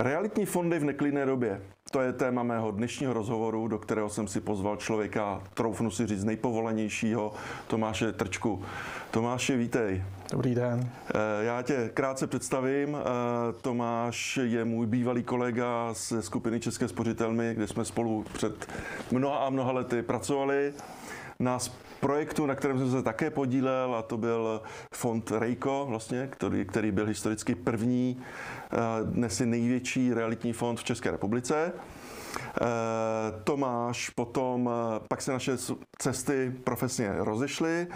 Realitní fondy v neklidné době. To je téma mého dnešního rozhovoru, do kterého jsem si pozval člověka, troufnu si říct, nejpovolenějšího, Tomáše Trčku. Tomáše, vítej. Dobrý den. Eh, já tě krátce představím. Eh, Tomáš je můj bývalý kolega ze skupiny České spořitelmy, kde jsme spolu před mnoha a mnoha lety pracovali na projektu, na kterém jsem se také podílel, a to byl fond Rejko, vlastně, který, který byl historicky první, eh, dnes je největší realitní fond v České republice. Eh, Tomáš potom, eh, pak se naše cesty profesně rozešly,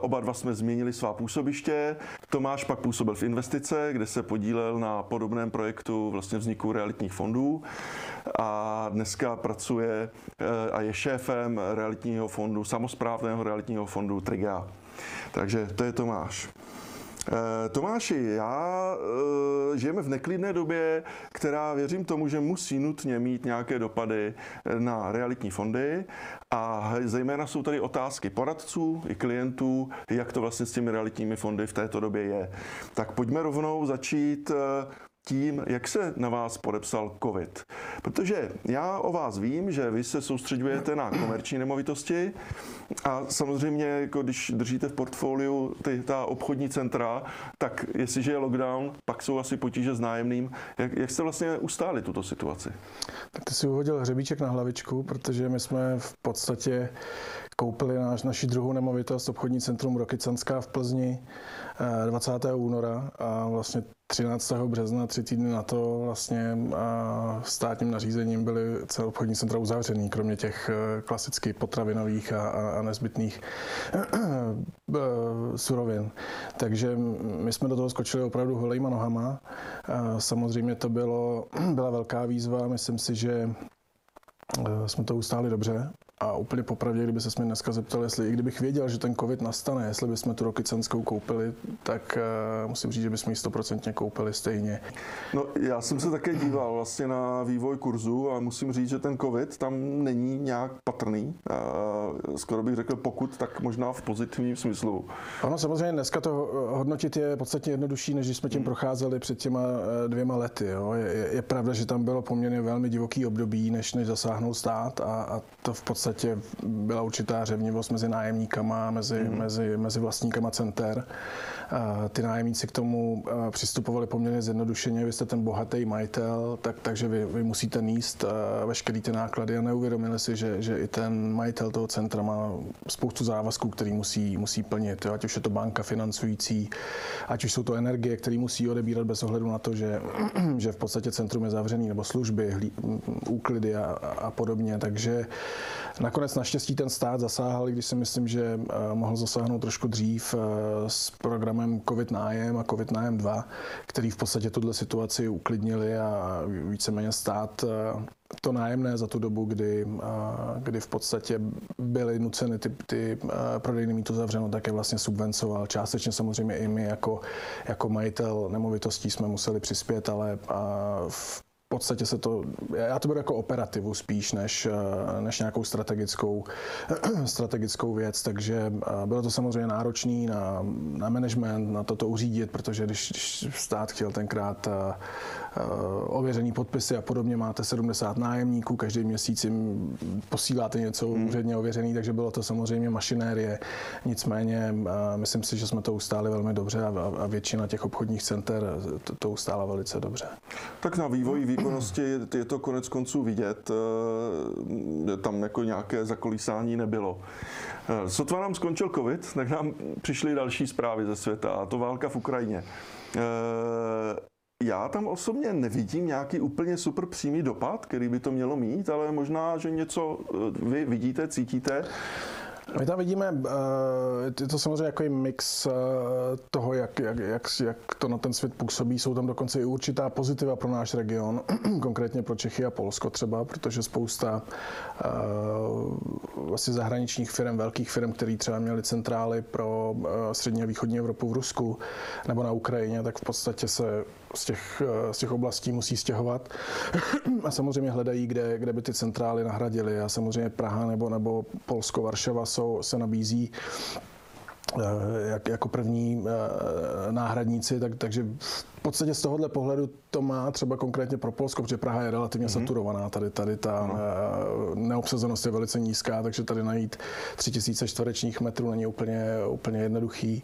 oba dva jsme změnili svá působiště. Tomáš pak působil v investice, kde se podílel na podobném projektu vlastně vzniku realitních fondů a dneska pracuje a je šéfem realitního fondu, samozprávného realitního fondu Triga. Takže to je Tomáš. Eh, Tomáši, já uh, žijeme v neklidné době, která věřím tomu, že musí nutně mít nějaké dopady eh, na realitní fondy a zejména jsou tady otázky poradců i klientů, jak to vlastně s těmi realitními fondy v této době je. Tak pojďme rovnou začít tím, jak se na vás podepsal COVID. Protože já o vás vím, že vy se soustředujete na komerční nemovitosti a samozřejmě, jako když držíte v portfoliu ty, ta obchodní centra, tak jestliže je lockdown, pak jsou asi potíže s nájemným. Jak, jak jste vlastně ustáli tuto situaci? Tak ty si uhodil hřebíček na hlavičku, protože my jsme v podstatě koupili náš, naši druhou nemovitost, obchodní centrum Rokycanská v Plzni 20. Eh, února a vlastně 13. března, tři týdny na to vlastně státním nařízením byly celé obchodní centra uzavřený, kromě těch eh, klasicky potravinových a, a nezbytných eh, surovin. Takže my jsme do toho skočili opravdu holejma nohama. Samozřejmě to bylo, byla velká výzva, myslím si, že jsme to ustáli dobře a úplně popravdě, kdyby se mě dneska zeptal, jestli i kdybych věděl, že ten covid nastane, jestli bychom tu Rokycenskou koupili, tak uh, musím říct, že bychom ji stoprocentně koupili stejně. No, já jsem se také díval vlastně na vývoj kurzu a musím říct, že ten covid tam není nějak patrný. Uh, skoro bych řekl, pokud, tak možná v pozitivním smyslu. Ano, samozřejmě dneska to hodnotit je podstatně jednodušší, než když jsme tím hmm. procházeli před těma eh, dvěma lety. Jo. Je, je, je pravda, že tam bylo poměrně velmi divoký období, než, než zasáhnul stát a, a to v podstatě podstatě byla určitá řevnivost mezi nájemníkama, mezi, mm. mezi, mezi vlastníkama center. Ty nájemníci k tomu přistupovali poměrně zjednodušeně. Vy jste ten bohatý majitel, tak, takže vy, vy musíte níst veškeré ty náklady a neuvědomili si, že, že i ten majitel toho centra má spoustu závazků, který musí, musí plnit. Jo? Ať už je to banka financující, ať už jsou to energie, které musí odebírat bez ohledu na to, že, že v podstatě centrum je zavřený, nebo služby, hlí, úklidy a, a podobně. Takže Nakonec naštěstí ten stát zasáhl, když si myslím, že mohl zasáhnout trošku dřív s programem COVID nájem a COVID nájem 2, který v podstatě tuhle situaci uklidnili a víceméně stát eh, to nájemné za tu dobu, kdy, kdy v podstatě byly nuceny ty, ty prodejny mít to zavřeno, také vlastně subvencoval. Částečně samozřejmě i my jako, jako majitel nemovitostí jsme museli přispět, ale v podstatě se to, já to beru jako operativu spíš, než, eh, než nějakou strategickou, strategickou věc, takže eh, bylo to samozřejmě náročný na, na management, na toto uřídit, protože když, když stát chtěl tenkrát eh, ověřený podpisy a podobně, máte 70 nájemníků, každý měsíc jim posíláte něco hmm. úředně ověřený, takže bylo to samozřejmě mašinérie. Nicméně myslím si, že jsme to ustáli velmi dobře a, a většina těch obchodních center to, to ustála velice dobře. Tak na vývoji výkonnosti je to konec konců vidět. Eh, tam jako nějaké zakolísání nebylo. Eh, sotva nám skončil covid, tak nám přišly další zprávy ze světa, a to válka v Ukrajině. Eh, já tam osobně nevidím nějaký úplně super přímý dopad, který by to mělo mít, ale možná, že něco vy vidíte, cítíte. My tam vidíme, eh, je to samozřejmě jako mix eh, toho, jak, jak, jak, jak to na ten svět působí. Jsou tam dokonce i určitá pozitiva pro náš region, konkrétně pro Čechy a Polsko třeba, protože spousta eh, vlastně zahraničních firm, velkých firm, které třeba měly centrály pro střední a východní Evropu v Rusku nebo na Ukrajině, tak v podstatě se z těch, z těch oblastí musí stěhovat a samozřejmě hledají, kde, kde by ty centrály nahradily. A samozřejmě Praha nebo, nebo Polsko, Varšava jsou, se nabízí jak, jako první náhradníci, tak, takže v podstatě z tohohle pohledu to má třeba konkrétně pro Polsko, protože Praha je relativně mm-hmm. saturovaná. Tady, tady ta no. neobsazenost je velice nízká, takže tady najít 3000 čtverečních metrů není úplně, úplně jednoduchý.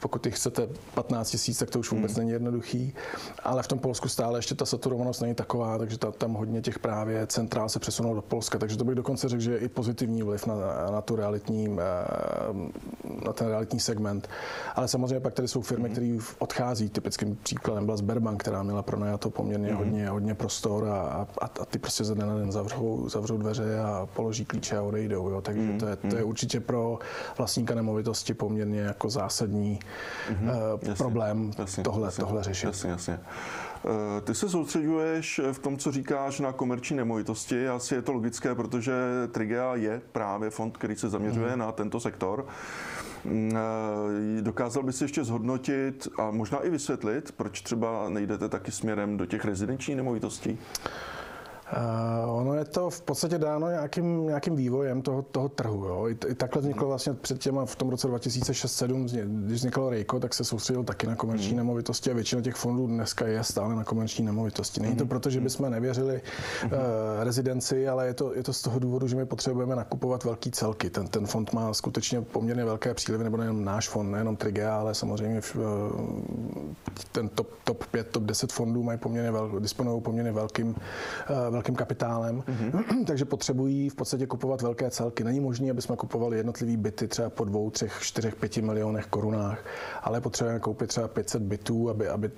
Pokud jich chcete 15 tisíc, tak to už vůbec mm. není jednoduchý. Ale v tom Polsku stále ještě ta saturovanost není taková, takže ta, tam hodně těch právě centrál se přesunou do Polska. Takže to bych dokonce řekl, že je i pozitivní vliv na, na, tu realitní, na ten realitní segment. Ale samozřejmě pak tady jsou firmy, mm. které odchází. Typickým příkladem byla Sberbank, která měla pro to poměrně mm. hodně, hodně prostor a, a, a ty prostě ze dne na den zavřou, zavřou dveře a položí klíče a odejdou. Jo. Takže mm. to, je, to je určitě pro vlastníka nemovitosti poměrně jako zásadní mm-hmm. uh, problém jasně, tohle, jasně, tohle řešit. Jasně, jasně. Eh, ty se soustředuješ v tom, co říkáš na komerční nemovitosti. Asi je to logické, protože Trigea je právě fond, který se zaměřuje mm. na tento sektor. Mm, eh, dokázal bys ještě zhodnotit a možná i vysvětlit, proč třeba nejdete taky směrem do těch rezidenčních nemovitostí? Uh, ono je to v podstatě dáno nějakým, nějakým vývojem toho, toho trhu. Jo. I, I takhle vzniklo vlastně před těma v tom roce 2006-2007, když vzniklo Rejko, tak se soustředil taky na komerční mm. nemovitosti a většina těch fondů dneska je stále na komerční nemovitosti. Není to mhm. proto, že mhm. bychom nevěřili uh, rezidenci, ale je to, je to z toho důvodu, že my potřebujeme nakupovat velký celky. Ten, ten fond má skutečně poměrně velké přílivy, nebo nejenom náš fond, nejenom Trigea, ale samozřejmě v, uh, ten top, top 5, top 10 fondů mají poměrně vel, disponují poměrně velkým, uh, velkým kapitálem, mm-hmm. takže potřebují v podstatě kupovat velké celky. Není možné, aby jsme kupovali jednotlivé byty třeba po dvou, třech, čtyřech, pěti milionech korunách, ale potřebujeme koupit třeba 500 bytů, aby, aby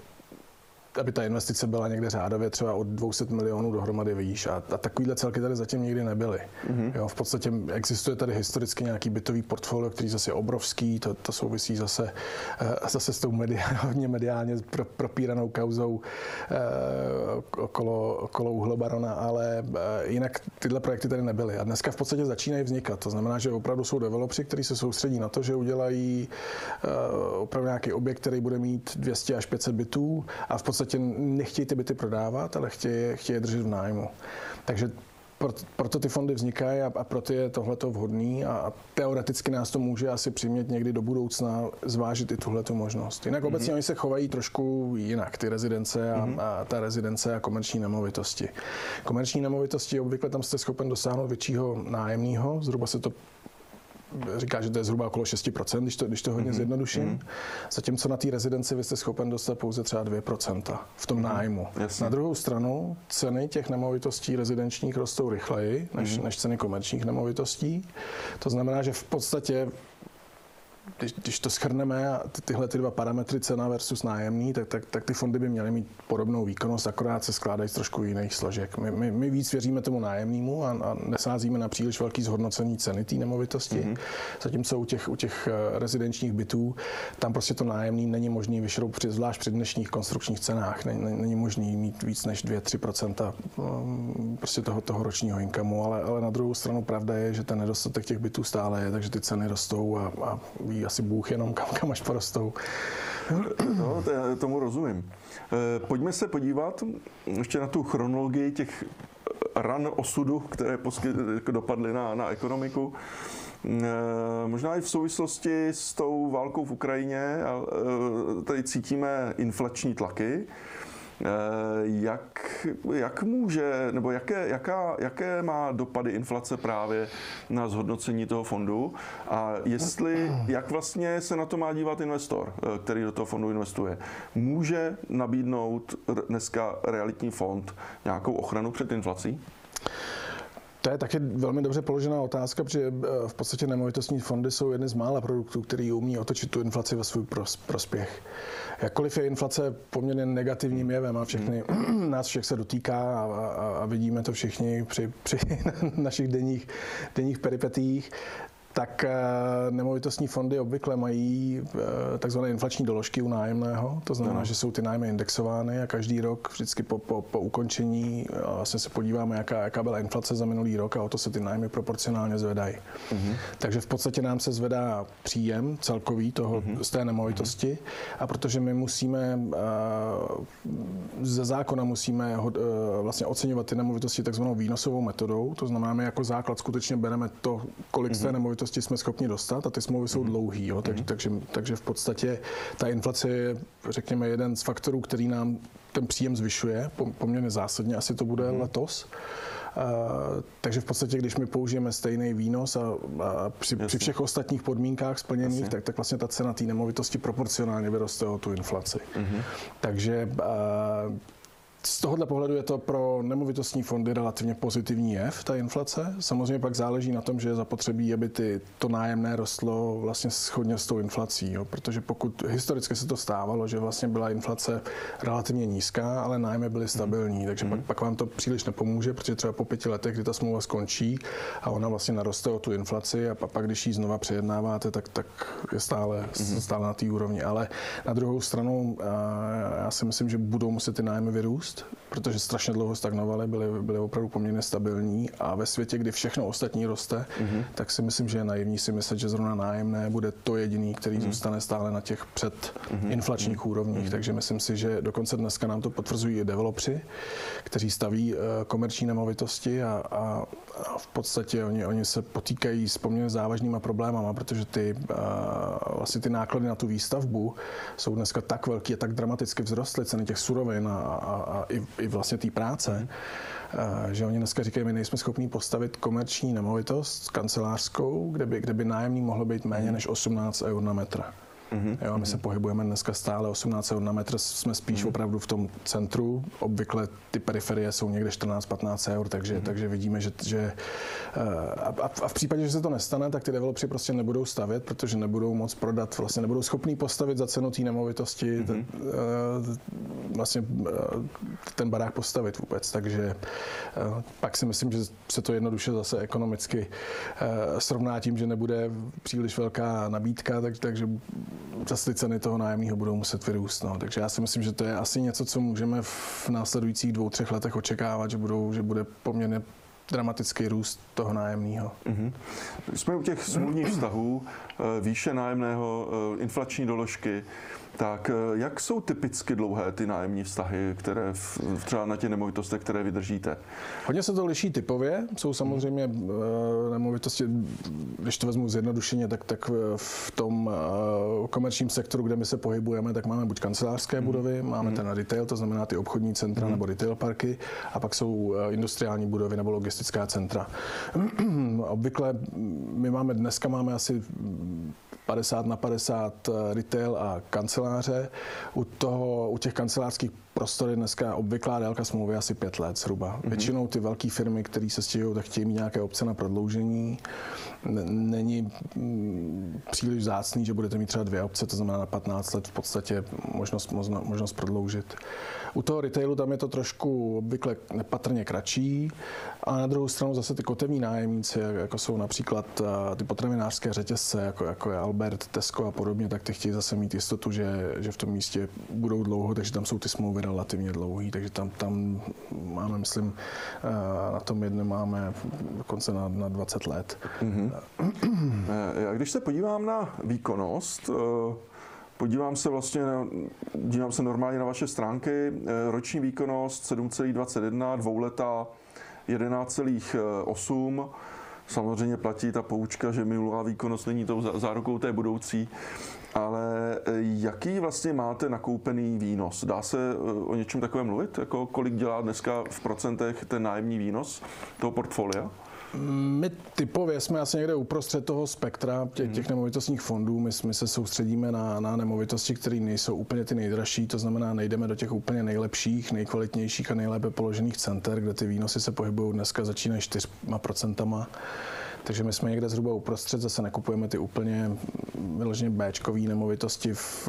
aby ta investice byla někde řádově třeba od 200 milionů dohromady výš. A, a takovýhle celky tady zatím nikdy nebyly. Mm-hmm. Jo, v podstatě existuje tady historicky nějaký bytový portfolio, který zase je obrovský, to, to souvisí zase, uh, zase s tou mediálně, hodně mediálně pro, propíranou kauzou uh, okolo, okolo uhlobarona, ale uh, jinak tyhle projekty tady nebyly. A dneska v podstatě začínají vznikat. To znamená, že opravdu jsou developři, kteří se soustředí na to, že udělají uh, opravdu nějaký objekt, který bude mít 200 až 500 bytů a v podstatě podstatě nechtějí ty byty prodávat, ale chtějí, chtějí držet v nájmu. Takže proto ty fondy vznikají a, a proto je tohleto vhodný a, teoreticky nás to může asi přimět někdy do budoucna zvážit i tuhleto možnost. Jinak mm-hmm. obecně oni se chovají trošku jinak, ty rezidence a, mm-hmm. a ta rezidence a komerční nemovitosti. Komerční nemovitosti obvykle tam jste schopen dosáhnout většího nájemního, zhruba se to říká, že to je zhruba okolo 6%, když to, když to hodně mm-hmm. zjednoduším. Mm-hmm. Zatímco na té rezidenci vy jste schopen dostat pouze třeba 2% v tom mm-hmm. nájmu. Jasně. Na druhou stranu ceny těch nemovitostí rezidenčních rostou rychleji než, mm-hmm. než ceny komerčních nemovitostí. To znamená, že v podstatě když, když to schrneme tyhle ty dva parametry cena versus nájemný, tak, tak, tak ty fondy by měly mít podobnou výkonnost, akorát se skládají z trošku jiných složek. My, my, my víc věříme tomu nájemnímu a, a nesázíme na příliš velký zhodnocení ceny té nemovitosti. Mm-hmm. Zatímco u těch, u těch eh, rezidenčních bytů, tam prostě to nájemný není možný vyšroubit, při, zvlášť při dnešních konstrukčních cenách. Není, není možný mít víc než 2-3% mm, prostě toho, toho ročního inkamu, ale, ale na druhou stranu pravda je, že ten nedostatek těch bytů stále je, takže ty ceny rostou a, a ví asi Bůh jenom kam, kam až porostou. No, to, tomu rozumím. Eh, pojďme se podívat ještě na tu chronologii těch ran osudu, které jako dopadly na, na ekonomiku. Eh, možná i v souvislosti s tou válkou v Ukrajině eh, tady cítíme inflační tlaky. Eh, jak, jak může, nebo jaké, jaká, jaké má dopady inflace právě na zhodnocení toho fondu a jestli, jak vlastně se na to má dívat investor, eh, který do toho fondu investuje. Může nabídnout dneska realitní fond nějakou ochranu před inflací? To je taky velmi dobře položená otázka, protože eh, v podstatě nemovitostní fondy jsou jedny z mála produktů, který umí otočit tu inflaci ve svůj prospěch. Jakkoliv je inflace poměrně negativním jevem a všechny, hmm. nás všech se dotýká a, a, a vidíme to všichni při, při našich denních, denních peripetích, tak eh, nemovitostní fondy obvykle mají eh, takzvané inflační doložky u nájemného. To znamená, no. že jsou ty nájmy indexovány a každý rok vždycky po, po, po ukončení eh, vlastně se podíváme, jaká, jaká byla inflace za minulý rok a o to se ty nájmy proporcionálně zvedají. Mm-hmm. Takže v podstatě nám se zvedá příjem celkový toho, mm-hmm. z té nemovitosti mm-hmm. a protože my musíme ze zákona musíme vlastně oceňovat ty nemovitosti takzvanou výnosovou metodou, to znamená, my jako základ skutečně bereme to, kolik mm-hmm. z té mhm. nemovitosti nemovitosti jsme schopni dostat a ty smlouvy jsou dlouhý. Jo, takže, takže, takže v podstatě ta inflace je, řekněme, jeden z faktorů, který nám ten příjem zvyšuje poměrně zásadně. Asi to bude letos. Uh, takže v podstatě, když my použijeme stejný výnos a, a při, při všech ostatních podmínkách splněných, tak, tak vlastně ta cena té nemovitosti proporcionálně vyroste o tu inflaci. Uh-huh. Takže uh, z tohohle pohledu je to pro nemovitostní fondy relativně pozitivní jev, ta inflace. Samozřejmě pak záleží na tom, že je zapotřebí, aby ty, to nájemné rostlo vlastně schodně s tou inflací. Jo? Protože pokud historicky se to stávalo, že vlastně byla inflace relativně nízká, ale nájmy byly stabilní, mm. takže mm. pak, pak vám to příliš nepomůže, protože třeba po pěti letech, kdy ta smlouva skončí a ona vlastně naroste o tu inflaci a pak, když ji znova přejednáváte, tak, tak je stále, mm. stále na té úrovni. Ale na druhou stranu já si myslím, že budou muset ty nájmy vyrůst, růst, protože strašně dlouho stagnovaly, byly, byly opravdu poměrně stabilní a ve světě, kdy všechno ostatní roste, mm-hmm. tak si myslím, že je naivní si myslet, že zrovna nájemné bude to jediný, který mm-hmm. zůstane stále na těch předinflačních mm-hmm. úrovních. Mm-hmm. Takže myslím si, že dokonce dneska nám to potvrzují i developři, kteří staví uh, komerční nemovitosti a, a, a v podstatě oni, oni se potýkají s poměrně závažnýma problémama, protože ty, uh, vlastně ty náklady na tu výstavbu jsou dneska tak velký a tak dramaticky vzrostly, ceny těch surovin a, a, i, i vlastně té práce, mm. že oni dneska říkají, my nejsme schopni postavit komerční nemovitost kancelářskou, kde by, kde by nájemný mohlo být méně než 18 eur na metr. Mm-hmm. Jo, my se pohybujeme dneska stále 18 eur na metr, jsme spíš mm-hmm. opravdu v tom centru. Obvykle ty periferie jsou někde 14-15 eur, takže, mm-hmm. takže vidíme, že, že eh, a, a, v případě, že se to nestane, tak ty developři prostě nebudou stavět, protože nebudou moc prodat, vlastně nebudou schopní postavit za cenu té nemovitosti mm-hmm. ten, vlastně eh, ten barák postavit vůbec. Takže pak si myslím, že se to jednoduše zase ekonomicky srovná tím, že nebude příliš velká nabídka, tak, takže zase ty ceny toho nájemního budou muset vyrůst. No. Takže já si myslím, že to je asi něco, co můžeme v následujících dvou, třech letech očekávat, že, budou, že bude poměrně dramatický růst toho nájemního. Mm-hmm. Jsme u těch smluvních vztahů, eh, výše nájemného, eh, inflační doložky. Tak eh, jak jsou typicky dlouhé ty nájemní vztahy, které v, třeba na těch nemovitostech, které vydržíte? Hodně se to liší typově. Jsou samozřejmě hmm. nemovitosti, když to vezmu zjednodušeně, tak, tak v tom komerčním sektoru, kde my se pohybujeme, tak máme buď kancelářské hmm. budovy, máme hmm. ten retail, to znamená ty obchodní centra hmm. nebo retail parky, a pak jsou industriální budovy nebo logistická centra. Obvykle my máme, dneska máme asi 50 na 50 eh, retail a kanceláře. U, toho, u těch kancelářských prostor je dneska obvyklá délka smlouvy asi pět let zhruba. Mm-hmm. Většinou ty velké firmy, které se stěhují, tak chtějí mít nějaké obce na prodloužení. Není mm, příliš zácný, že budete mít třeba dvě obce, to znamená na 15 let v podstatě možnost, možnost prodloužit. U toho retailu tam je to trošku obvykle nepatrně kratší, a na druhou stranu zase ty kotevní nájemníci, jako jsou například eh, ty potravinářské řetězce, jako, jako je Albert, Tesco a podobně, tak ty chtějí zase mít jistotu, že, že v tom místě budou dlouho, takže tam jsou ty smlouvy relativně dlouhý, takže tam, tam máme, myslím, eh, na tom jednom máme dokonce na, na 20 let. Mm-hmm. Já když se podívám na výkonnost, Podívám se vlastně, dívám se normálně na vaše stránky, roční výkonnost 7,21, dvouletá 11,8. Samozřejmě platí ta poučka, že minulá výkonnost není tou zárukou té budoucí. Ale e, jaký vlastně máte nakoupený výnos? Dá se e, o něčem takovém mluvit? Jako kolik dělá dneska v procentech ten nájemní výnos toho portfolia? My typově jsme asi někde uprostřed toho spektra těch, těch nemovitostních fondů. My, my se soustředíme na, na nemovitosti, které nejsou úplně ty nejdražší, to znamená, nejdeme do těch úplně nejlepších, nejkvalitnějších a nejlépe položených center, kde ty výnosy se pohybují dneska začínají 4%. Takže my jsme někde zhruba uprostřed, zase nekupujeme ty úplně vyloženě Bčkové nemovitosti v,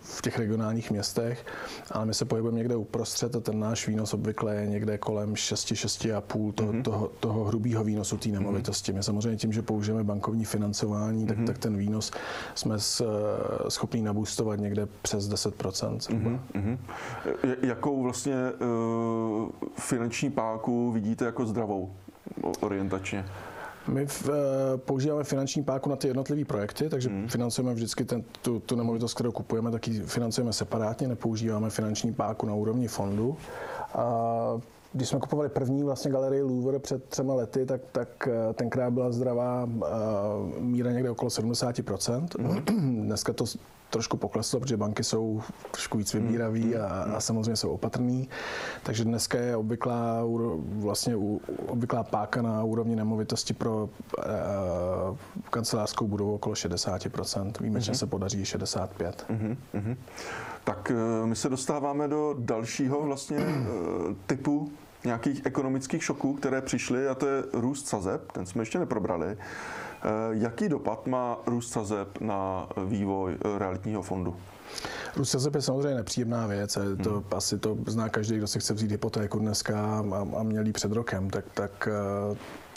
v, těch regionálních městech, ale my se pohybujeme někde uprostřed a ten náš výnos obvykle je někde kolem 6-6,5 toho, mm-hmm. toho, toho hrubého výnosu té nemovitosti. My samozřejmě tím, že použijeme bankovní financování, tak, mm-hmm. tak ten výnos jsme s, schopni nabůstovat někde přes 10% zhruba. Mm-hmm. Jakou vlastně uh, finanční páku vidíte jako zdravou orientačně? My v, eh, používáme finanční páku na ty jednotlivé projekty, takže hmm. financujeme vždycky ten, tu, tu nemovitost, kterou kupujeme, taky financujeme separátně, nepoužíváme finanční páku na úrovni fondu. A když jsme kupovali první vlastně galerii Louvre před třema lety, tak, tak eh, tenkrát byla zdravá uh, míra někde okolo 70%. Mm-hmm. Dneska to trošku pokleslo, protože banky jsou trošku víc vybíraví a, a samozřejmě jsou opatrný. Takže dneska je obvyklá, vlastně obvyklá páka na úrovni nemovitosti pro uh, kancelářskou budovu okolo 60%. Výjimečně mm-hmm. se podaří 65%. Mm-hmm. Tak my se dostáváme do dalšího vlastně typu nějakých ekonomických šoků, které přišly, a to je růst sazeb, ten jsme ještě neprobrali. Eh, jaký dopad má růst sazeb na vývoj eh, realitního fondu? Růst sazeb je samozřejmě nepříjemná věc. To, hmm. Asi to zná každý, kdo si chce vzít hypotéku dneska a, a měl před rokem, tak, tak eh,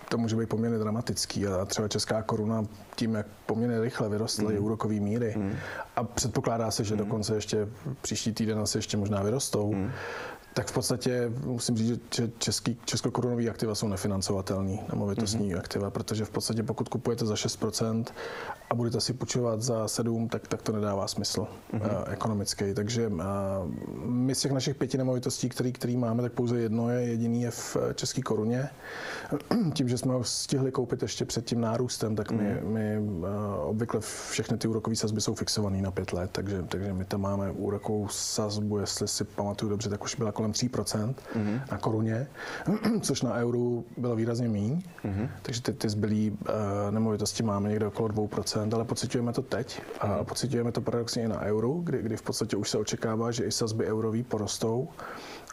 to může být poměrně dramatický. A třeba česká koruna tím, jak poměrně rychle vyrostly mm. úrokové míry mm. a předpokládá se, že mm. dokonce ještě příští týden asi ještě možná vyrostou, mm tak v podstatě musím říct, že český, českokorunový aktiva jsou nefinancovatelný, nemovitostní mm-hmm. aktiva, protože v podstatě pokud kupujete za 6% a budete si půjčovat za 7, tak, tak to nedává smysl mm-hmm. uh, ekonomický. Takže uh, my z těch našich pěti nemovitostí, který, který máme, tak pouze jedno je jediný je v české koruně. Tím, že jsme ho stihli koupit ještě před tím nárůstem, tak my, mm-hmm. my uh, obvykle všechny ty úrokové sazby jsou fixované na pět let, takže, takže my tam máme úrokovou sazbu, jestli si pamatuju dobře, tak už byla kolem 3% mm-hmm. na koruně, což na euru bylo výrazně méně. Mm-hmm. Takže ty, ty zbylé uh, nemovitosti máme někde okolo 2%, ale pocitujeme to teď a mm-hmm. pocitujeme to paradoxně i na euru, kdy, kdy v podstatě už se očekává, že i sazby eurový porostou.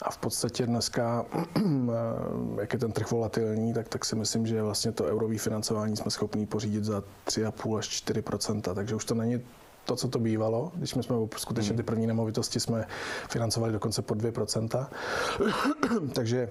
A v podstatě dneska, eh, jak je ten trh volatilní, tak, tak si myslím, že vlastně to eurový financování jsme schopni pořídit za 3,5 až 4% takže už to není to, co to bývalo. Když my jsme skutečně hmm. ty první nemovitosti jsme financovali dokonce po 2%. Takže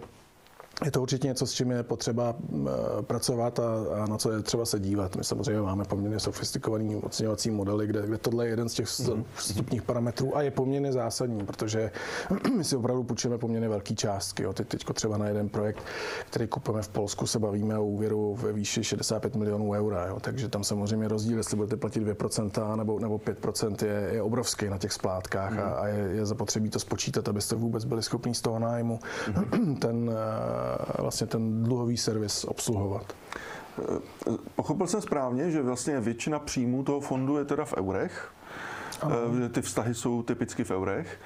je to určitě něco, s čím je potřeba eh, pracovat a, a na co je třeba se dívat. My samozřejmě máme poměrně sofistikovaný oceňovací modely, kde, kde tohle je jeden z těch mhm. vstupních parametrů a je poměrně zásadní, protože my si opravdu půjčíme poměrně velké částky. Jo. Teď, teď třeba na jeden projekt, který kupujeme v Polsku, se bavíme o úvěru ve výši 65 milionů eura. Jo. Takže tam samozřejmě rozdíl, jestli budete platit 2% nebo, nebo 5%, je, je obrovský na těch splátkách mm. a, a je, je zapotřebí to spočítat, abyste vůbec byli schopni z toho nájmu mm. ten eh, vlastně ten dluhový servis obsluhovat. Pochopil jsem správně, že vlastně většina příjmů toho fondu je teda v eurech, Aha. Eh, ty vztahy jsou typicky v eurech.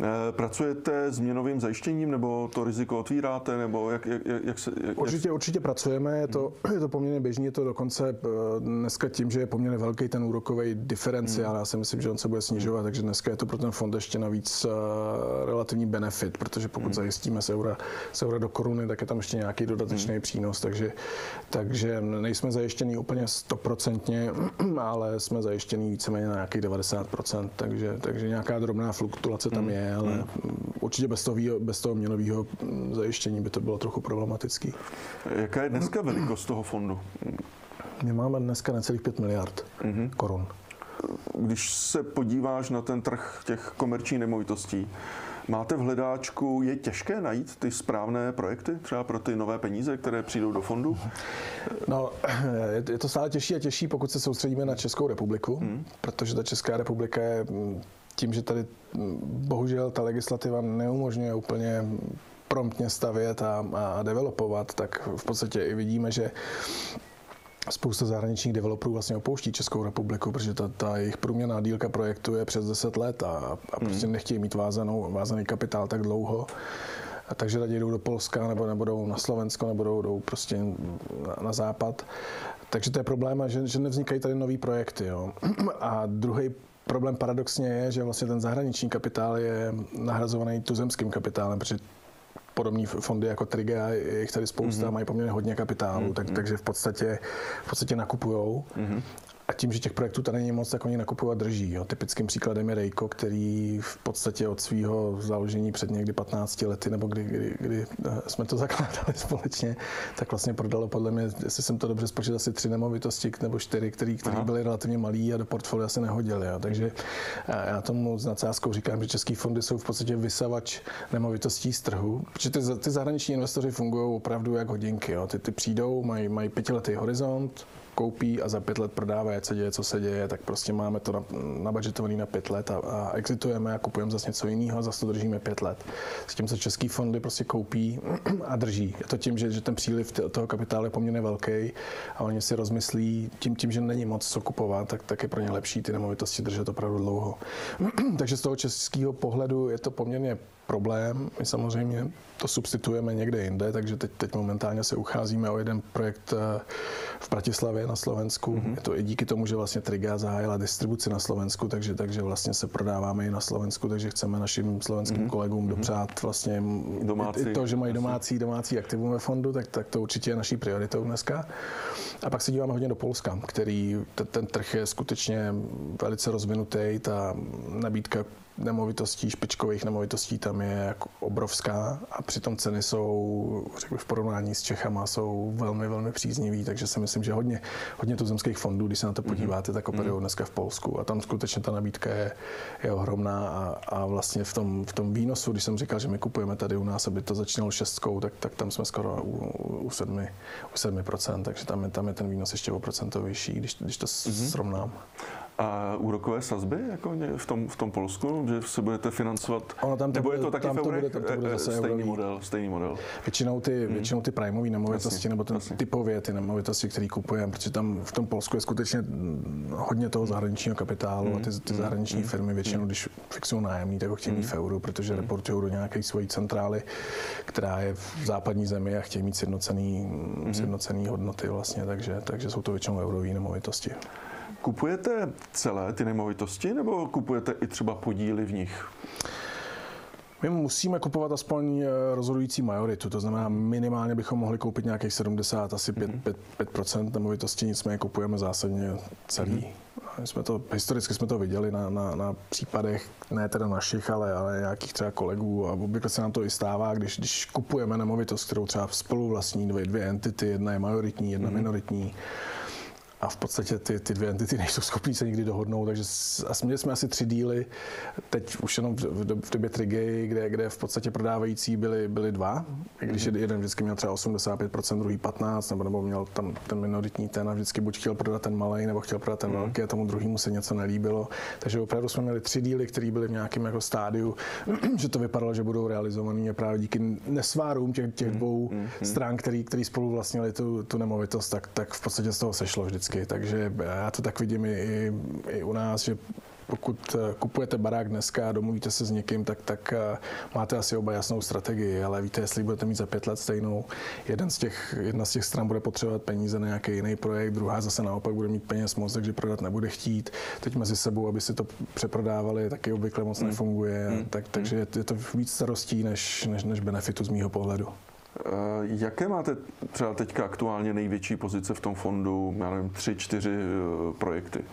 Eh, pracujete s měnovým zajištěním, nebo to riziko otvíráte, nebo jak, jak, jak se... Jak, určitě, určitě pracujeme, je to, je to poměrně běžný, je to dokonce eh, dneska tím, že je poměrně velký ten úrokový diferenciál, hmm. já si myslím, že on se bude snižovat, takže dneska je to pro ten fond ještě navíc uh, relativní benefit, protože pokud hmm. zajistíme z eura, z eura do koruny, tak je tam ještě nějaký dodatečný hmm. přínos, takže, takže nejsme zajištění úplně stoprocentně, ale jsme zajištění víceméně na nějakých 90%, takže, takže nějaká drobná fluktuace tam hmm. Ale hmm. určitě bez toho, bez toho měnového zajištění by to bylo trochu problematický. Jaká je dneska velikost toho fondu? My máme dneska necelých 5 miliard mm-hmm. korun. Když se podíváš na ten trh těch komerčních nemovitostí, Máte v hledáčku, je těžké najít ty správné projekty, třeba pro ty nové peníze, které přijdou do fondu? No, je to stále těžší a těžší, pokud se soustředíme na Českou republiku, hmm. protože ta Česká republika je tím, že tady bohužel ta legislativa neumožňuje úplně promptně stavět a, a developovat, tak v podstatě i vidíme, že spousta zahraničních developerů vlastně opouští Českou republiku, protože ta, ta jejich průměrná dílka projektu je přes 10 let a, a prostě hmm. nechtějí mít vázanou, vázaný kapitál tak dlouho. A takže raději jdou do Polska, nebo nebudou na Slovensko, nebo jdou, jdou prostě na, na západ. Takže to je problém, že, že nevznikají tady nový projekty. Jo. A druhý problém paradoxně je, že vlastně ten zahraniční kapitál je nahrazovaný tuzemským kapitálem, protože podobné fondy jako Trigea, je jich tady spousta, mm-hmm. mají poměrně hodně kapitálu, mm-hmm. tak, takže v podstatě, v podstatě nakupujou. Mm-hmm. A tím, že těch projektů tady není moc, tak oni nakupují a drží. Jo. Typickým příkladem je Rejko, který v podstatě od svého založení před někdy 15 lety, nebo kdy, kdy, kdy eh, jsme to zakládali společně, tak vlastně prodalo podle mě, jestli jsem to dobře spočítal, asi tři nemovitosti nebo čtyři, které byly relativně malé a do portfolia se nehodily. Takže eh, já tomu s nadsázkou říkám, že české fondy jsou v podstatě vysavač nemovitostí z trhu, protože ty, ty zahraniční investoři fungují opravdu jak hodinky. Jo. Ty, ty přijdou, mají, mají pětiletý horizont, koupí a za pět let prodávají, ať se děje, co se děje, tak prostě máme to nabudgetovaný na pět let a, a exitujeme a kupujeme zase něco jiného a zase to držíme pět let. S tím se český fondy prostě koupí a drží. Je to tím, že, že ten příliv toho kapitálu je poměrně velký a oni si rozmyslí tím, tím, že není moc co kupovat, tak, tak je pro ně lepší ty nemovitosti držet opravdu dlouho. Takže z toho českého pohledu je to poměrně problém. My samozřejmě to substituujeme někde jinde, takže teď, teď momentálně se ucházíme o jeden projekt eh, v Bratislavě na Slovensku. Mm-hmm. Je to i díky tomu, že vlastně Triga zahájila distribuci na Slovensku, takže, takže vlastně se prodáváme i na Slovensku, takže chceme našim slovenským mm-hmm. kolegům mhm. dopřát vlastně domácí, i to, že mají domácí, domácí aktivum ve fondu, tak, tak to určitě je naší prioritou dneska. A pak se díváme hodně do Polska, který ten, ten trh je skutečně velice rozvinutý, ta nabídka nemovitostí, špičkových nemovitostí tam je jako obrovská a přitom ceny jsou, řekl v porovnání s Čechama, jsou velmi, velmi příznivý, takže si myslím, že hodně, hodně tuzemských fondů, když se na to mhm. podíváte, tak operují mhm. dneska v Polsku a tam skutečně ta nabídka je, je ohromná a, a vlastně v tom, v tom výnosu, když jsem říkal, že my kupujeme tady u nás, aby to začínalo šestkou, tak, tak tam jsme skoro u, u, sedmi, u 7%, takže tam je, tam je ten výnos ještě o procento vyšší, když, když to mm-hmm. srovnám. A úrokové sazby jako v tom, v tom Polsku, že se budete financovat, ono tam to nebo bude, je to taky tam to bude, tam to bude zase stejný model, stejný model? Většinou ty, hmm. většinou ty primeové nemovitosti, jasně, nebo ten jasně. typově ty nemovitosti, které kupujeme, protože tam v tom Polsku je skutečně hodně toho zahraničního kapitálu hmm. a ty, ty hmm. zahraniční hmm. firmy většinou, hmm. když fixují nájemný, tak ho chtějí mít v euru, protože hmm. reportují do nějaké svojí centrály, která je v západní zemi a chtějí mít sjednocený, hmm. sjednocený hodnoty vlastně, takže, takže jsou to většinou eurové nemovitosti. Kupujete celé ty nemovitosti nebo kupujete i třeba podíly v nich? My musíme kupovat aspoň eh, rozhodující majoritu, to znamená minimálně bychom mohli koupit nějakých 70, asi 5, mm-hmm. 5, 5% nemovitostí, nicméně kupujeme zásadně celý. Mm-hmm. My jsme to, historicky jsme to viděli na, na, na případech, ne teda našich, ale, ale nějakých třeba kolegů a obvykle se nám to i stává, když, když kupujeme nemovitost, kterou třeba spolu vlastní dvě, dvě entity, jedna je majoritní, jedna mm-hmm. minoritní, a v podstatě ty, ty dvě entity nejsou schopní se nikdy dohodnout, takže a měli jsme asi tři díly, teď už jenom v, v době Trigay, kde, kde v podstatě prodávající byly, byly dva, i když mm-hmm. jeden vždycky měl třeba 85%, druhý 15%, nebo, nebo měl tam ten minoritní ten a vždycky buď chtěl prodat ten malý, nebo chtěl prodat ten mm-hmm. velký a tomu druhému se něco nelíbilo. Takže opravdu jsme měli tři díly, které byly v nějakém jako stádiu, že to vypadalo, že budou realizovaný a právě díky nesvárům těch, těch mhm. dvou mm-hmm. stran, který, který spolu vlastnili tu, tu nemovitost, tak, tak v podstatě z toho sešlo vždycky vždycky. Takže já to tak vidím i, i u nás, že pokud eh, kupujete barák dneska a domluvíte se s někým, tak, tak eh, máte asi oba jasnou strategii, ale víte, jestli budete mít za pět let stejnou, jeden z těch, jedna z těch stran bude potřebovat peníze na nějaký jiný projekt, druhá zase naopak bude mít peněz moc, takže prodat nebude chtít. Teď mezi sebou, aby si to přeprodávali, taky obvykle moc mm. nefunguje, mm. Tak, takže je to víc starostí než, než, než benefitu z mýho pohledu. Eh, jaké máte třeba teďka aktuálně největší pozice v tom fondu, já nevím, tři, čtyři eh, projekty?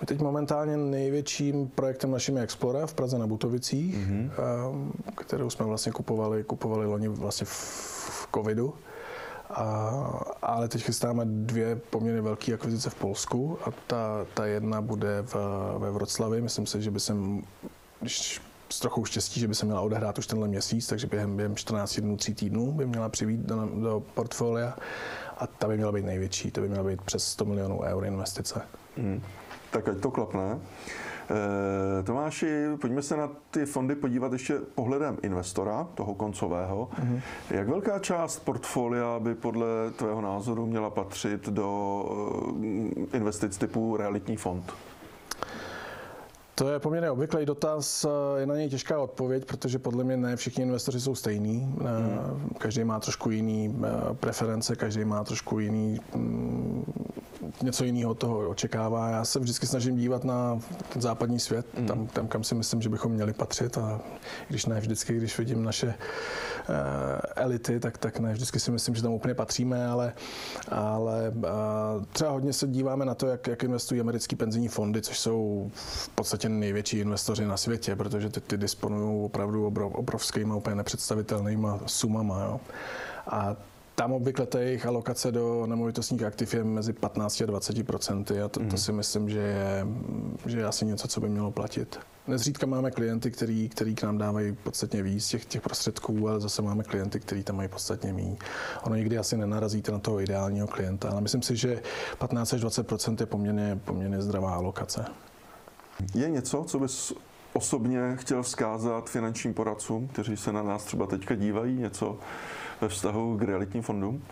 My teď momentálně největším projektem naším je Explora v Praze na Butovicích, mm-hmm. kterou jsme vlastně kupovali, kupovali loni vlastně v covidu. A, ale teď chystáme dvě poměrně velké akvizice v Polsku a ta, ta jedna bude v, ve Vroclavi. Myslím si, že by se, když s trochou štěstí, že by se měla odehrát už tenhle měsíc, takže během, během 14 dnů, 3 týdnů by měla přivít do, do portfolia a ta by měla být největší, to by měla být přes 100 milionů eur investice. Hmm. Tak ať to klapne. E, Tomáši, pojďme se na ty fondy podívat ještě pohledem investora, toho koncového. Mm-hmm. Jak velká část portfolia by podle tvého názoru měla patřit do eh, investic typu realitní fond? To je poměrně obvyklý dotaz, je na něj těžká odpověď, protože podle mě ne všichni investoři jsou stejní. Hmm. Každý má trošku jiný eh, preference, každý má trošku jiný mm, něco jiného toho očekává. Já se vždycky snažím dívat na ten západní svět, mm. tam, tam, kam si myslím, že bychom měli patřit a když ne vždycky, když vidím naše elity, tak, tak ne vždycky si myslím, že tam úplně patříme, ale, ale uh, třeba hodně se díváme na to, jak, jak investují americké penzijní fondy, což jsou v podstatě největší investoři na světě, protože ty, ty disponují opravdu obrov, obrovskými, úplně nepředstavitelnýma sumama. Jo. A tam obvykle ta jejich alokace do nemovitostních aktiv je mezi 15 a 20 procenty a to, to mhm. si myslím, že je, že je asi něco, co by mělo platit. Nezřídka máme klienty, který, který k nám dávají podstatně víc těch, těch prostředků, ale zase máme klienty, kteří tam mají podstatně méně. Ono nikdy asi nenarazíte na toho ideálního klienta, ale myslím si, že 15 až 20% je poměrně, poměrně zdravá alokace. Je něco, co bys osobně chtěl vzkázat finančním poradcům, kteří se na nás třeba teďka dívají, něco ve vztahu k realitním fondům?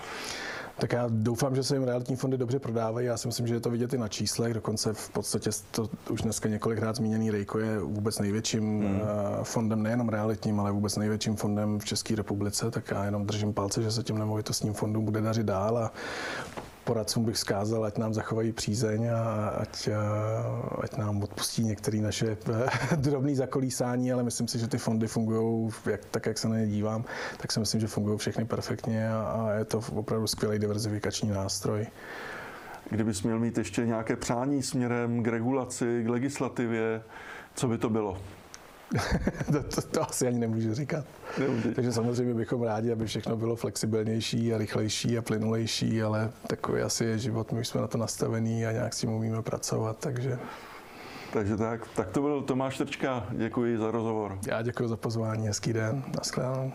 Tak já doufám, že se jim realitní fondy dobře prodávají. Já si myslím, že je to vidět i na číslech. Dokonce v podstatě to už dneska několikrát zmíněný Rejko je vůbec největším hmm. Eh, fondem, nejenom realitním, ale vůbec největším fondem v České republice. Tak já jenom držím palce, že se těm nemovitostním fondům bude dařit dál a poradcům bych zkázal, ať nám zachovají přízeň a ať, ať nám odpustí některé naše drobné zakolísání, ale myslím si, že ty fondy fungují, jak, tak jak se na ně dívám, tak si myslím, že fungují všechny perfektně a, a je to opravdu skvělý diverzifikační nástroj. Kdybys měl mít ještě nějaké přání směrem k regulaci, k legislativě, co by to bylo? to, to, to asi ani nemůžu říkat. Nemůžu. Takže samozřejmě bychom rádi, aby všechno bylo flexibilnější a rychlejší a plynulejší, ale takový asi je život, my jsme na to nastavení a nějak s tím umíme pracovat, takže... Takže tak, tak to byl Tomáš Trčka, děkuji za rozhovor. Já děkuji za pozvání, hezký den, nashledanou.